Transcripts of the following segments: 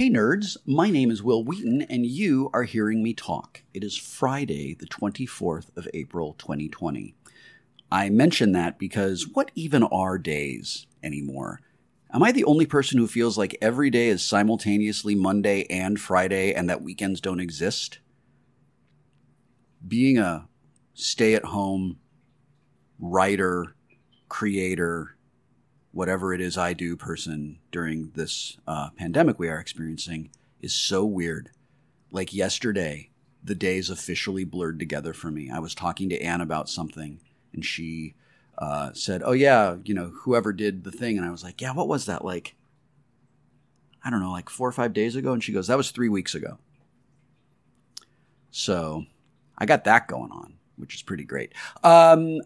Hey nerds, my name is Wil Wheaton, and you are hearing me talk. It is Friday, the 24th of April, 2020. I mention that because what even are days anymore? Am I the only person who feels like every day is simultaneously Monday and Friday and that weekends don't exist? Being a stay at home writer, creator, whatever it is I do person during this uh, pandemic we are experiencing is so weird. Like yesterday, the days officially blurred together for me. I was talking to Anne about something, and she uh, said, "Oh yeah, you know, whoever did the thing," and I was like, "Yeah, what was that like?" I don't know, like four or five days ago, and she goes, "That was three weeks ago." So, I got that going on, which is pretty great. Um,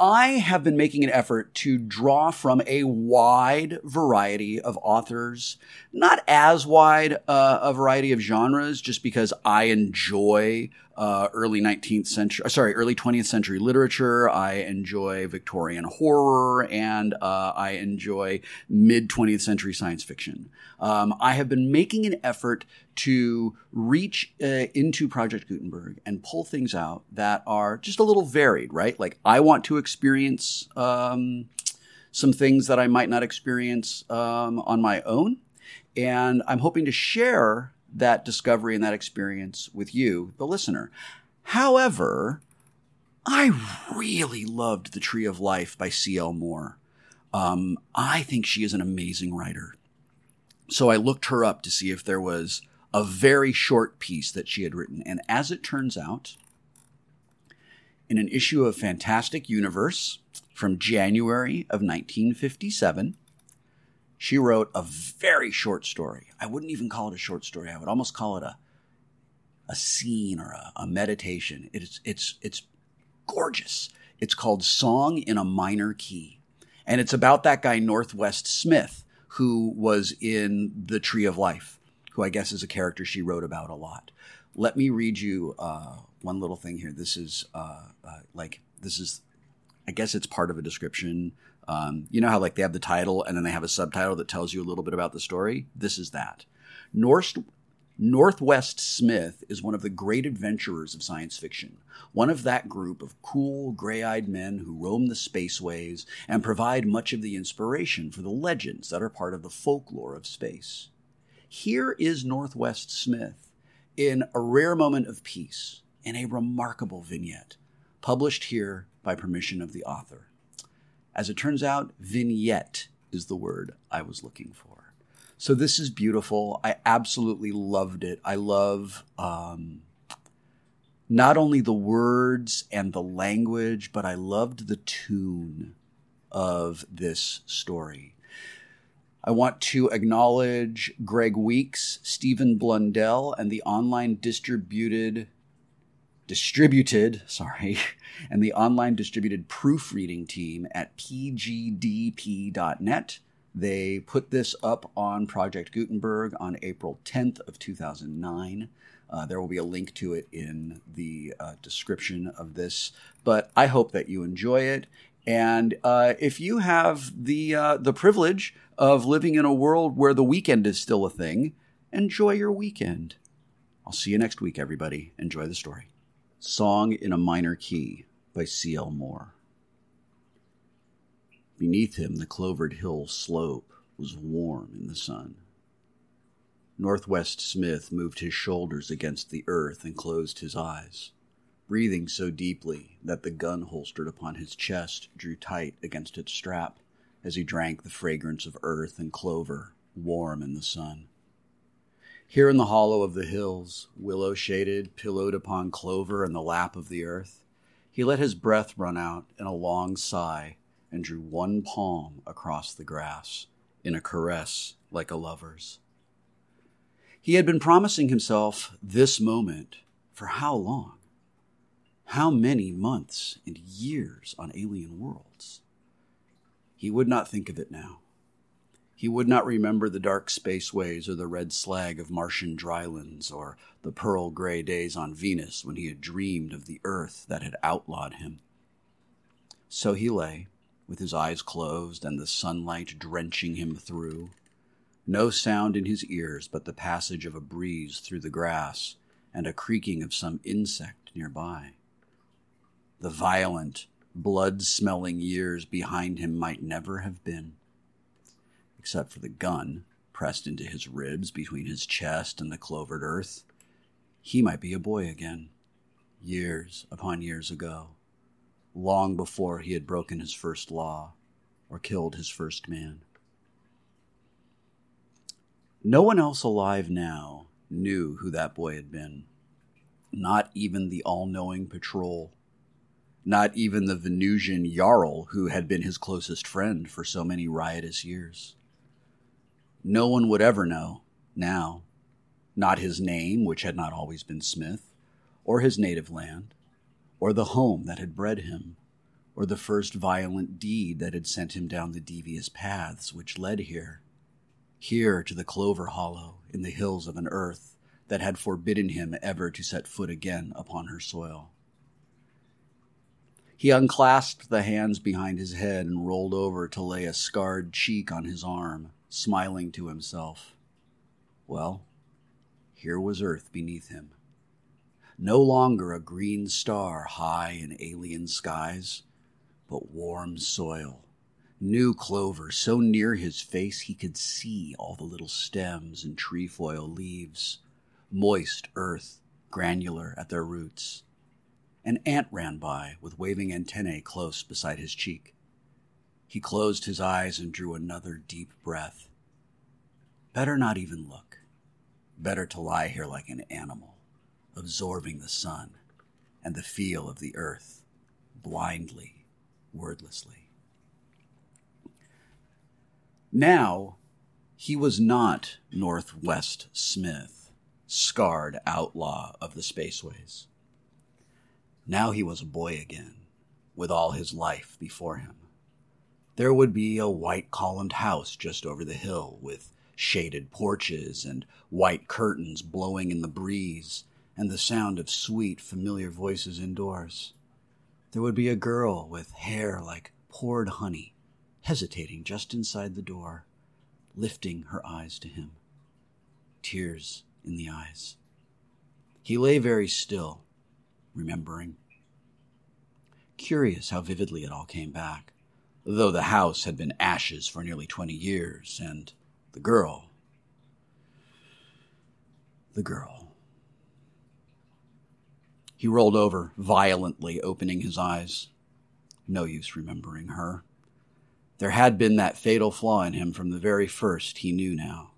I have been making an effort to draw from a wide variety of authors, not as wide uh, a variety of genres, just because I enjoy uh, early 19th century, sorry, early 20th century literature. I enjoy Victorian horror and uh, I enjoy mid 20th century science fiction. Um, I have been making an effort to reach uh, into Project Gutenberg and pull things out that are just a little varied, right? Like I want to experience um, some things that I might not experience um, on my own. And I'm hoping to share that discovery and that experience with you, the listener. However, I really loved The Tree of Life by C.L. Moore. Um, I think she is an amazing writer. So I looked her up to see if there was a very short piece that she had written. And as it turns out, in an issue of Fantastic Universe from January of 1957, she wrote a very short story. I wouldn't even call it a short story. I would almost call it a a scene or a, a meditation. It's it's it's gorgeous. It's called Song in a Minor Key. And it's about that guy Northwest Smith who was in The Tree of Life, who I guess is a character she wrote about a lot. Let me read you uh, one little thing here. This is uh, uh, like this is I guess it's part of a description um, you know how like they have the title and then they have a subtitle that tells you a little bit about the story. This is that. North, Northwest Smith is one of the great adventurers of science fiction, one of that group of cool, gray eyed men who roam the spaceways and provide much of the inspiration for the legends that are part of the folklore of space. Here is Northwest Smith in a rare moment of peace in a remarkable vignette, published here by permission of the author. As it turns out, vignette is the word I was looking for. So this is beautiful. I absolutely loved it. I love um, not only the words and the language, but I loved the tune of this story. I want to acknowledge Greg Weeks, Stephen Blundell, and the online distributed distributed, sorry, and the online distributed proofreading team at pgdp.net. They put this up on Project Gutenberg on April 10th of 2009. Uh, there will be a link to it in the uh, description of this, but I hope that you enjoy it. And uh, if you have the uh, the privilege of living in a world where the weekend is still a thing, enjoy your weekend. I'll see you next week, everybody. Enjoy the story. Song in a Minor Key by C.L. Moore. Beneath him, the clovered hill slope was warm in the sun. Northwest Smith moved his shoulders against the earth and closed his eyes, breathing so deeply that the gun holstered upon his chest drew tight against its strap as he drank the fragrance of earth and clover, warm in the sun. Here in the hollow of the hills, willow shaded, pillowed upon clover in the lap of the earth, he let his breath run out in a long sigh and drew one palm across the grass in a caress like a lover's. He had been promising himself this moment for how long? How many months and years on alien worlds? He would not think of it now. He would not remember the dark spaceways or the red slag of Martian drylands or the pearl gray days on Venus when he had dreamed of the Earth that had outlawed him. So he lay, with his eyes closed and the sunlight drenching him through, No sound in his ears but the passage of a breeze through the grass and a creaking of some insect nearby. The violent, blood smelling years behind him might never have been, except for the gun pressed into his ribs between his chest and the clovered earth. He might be a boy again, years upon years ago, long before he had broken his first law or killed his first man. No one else alive now knew who that boy had been. Not even the all knowing patrol. Not even the Venusian Jarl who had been his closest friend for so many riotous years. No one would ever know now. Not his name, which had not always been Smith, or his native land, or the home that had bred him, or the first violent deed that had sent him down the devious paths which led here here to the clover hollow in the hills of an earth that had forbidden him ever to set foot again upon her soil. He unclasped the hands behind his head and rolled over to lay a scarred cheek on his arm, smiling to himself. Well, here was earth beneath him. No longer a green star high in alien skies, but warm soil new clover so near his face he could see all the little stems and trefoil leaves, moist earth, granular at their roots. An ant ran by with waving antennae close beside his cheek. He closed his eyes and drew another deep breath. Better not even look. Better to lie here like an animal, absorbing the sun and the feel of the earth, blindly, wordlessly. Now, he was not Northwest Smith, scarred outlaw of the spaceways. Now he was a boy again, with all his life before him. There would be a white columned house just over the hill, with shaded porches and white curtains blowing in the breeze, and the sound of sweet, familiar voices indoors. There would be a girl with hair like poured honey hesitating just inside the door, lifting her eyes to him, tears in the eyes. He lay very still, remembering. Curious how vividly it all came back, though the house had been ashes for nearly twenty years, and the girl. The girl. He rolled over, violently opening his eyes. No use remembering her. There had been that fatal flaw in him from the very first, he knew now.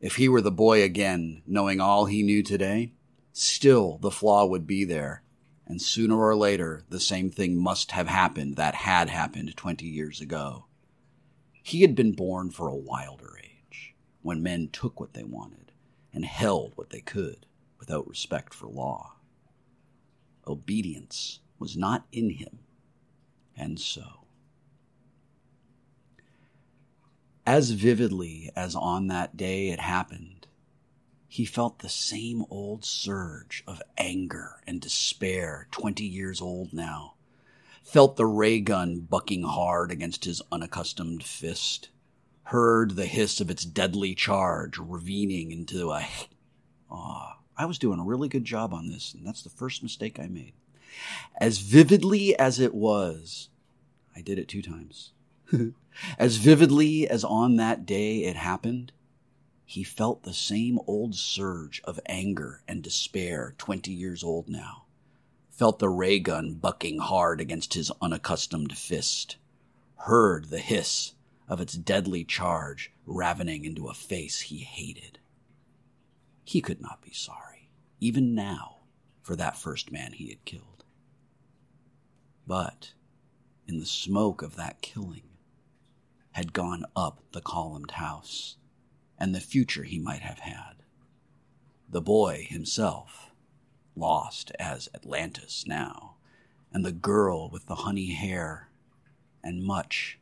If he were the boy again, knowing all he knew today, still the flaw would be there, and sooner or later the same thing must have happened that had happened twenty years ago. He had been born for a wilder age, when men took what they wanted and held what they could without respect for law. Obedience was not in him, and so. As vividly as on that day it happened, he felt the same old surge of anger and despair, 20 years old now. Felt the ray gun bucking hard against his unaccustomed fist. Heard the hiss of its deadly charge ravening into a. Ah, oh, I was doing a really good job on this, and that's the first mistake I made. As vividly as it was, I did it two times. as vividly as on that day it happened, he felt the same old surge of anger and despair, 20 years old now. Felt the ray gun bucking hard against his unaccustomed fist. Heard the hiss of its deadly charge ravening into a face he hated. He could not be sorry, even now, for that first man he had killed. But in the smoke of that killing, had gone up the columned house, and the future he might have had. The boy himself, lost as Atlantis now, and the girl with the honey hair, and much,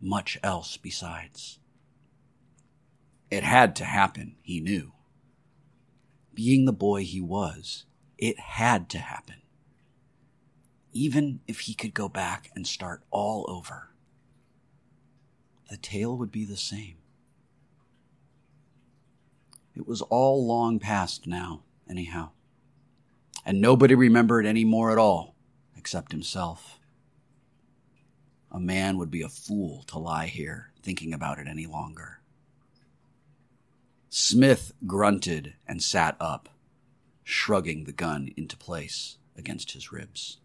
much else besides. It had to happen, he knew. Being the boy he was, it had to happen. Even if he could go back and start all over the tale would be the same. It was all long past now, anyhow. And nobody remembered any more at all except himself. A man would be a fool to lie here thinking about it any longer. Smith grunted and sat up, shrugging the gun into place against his ribs.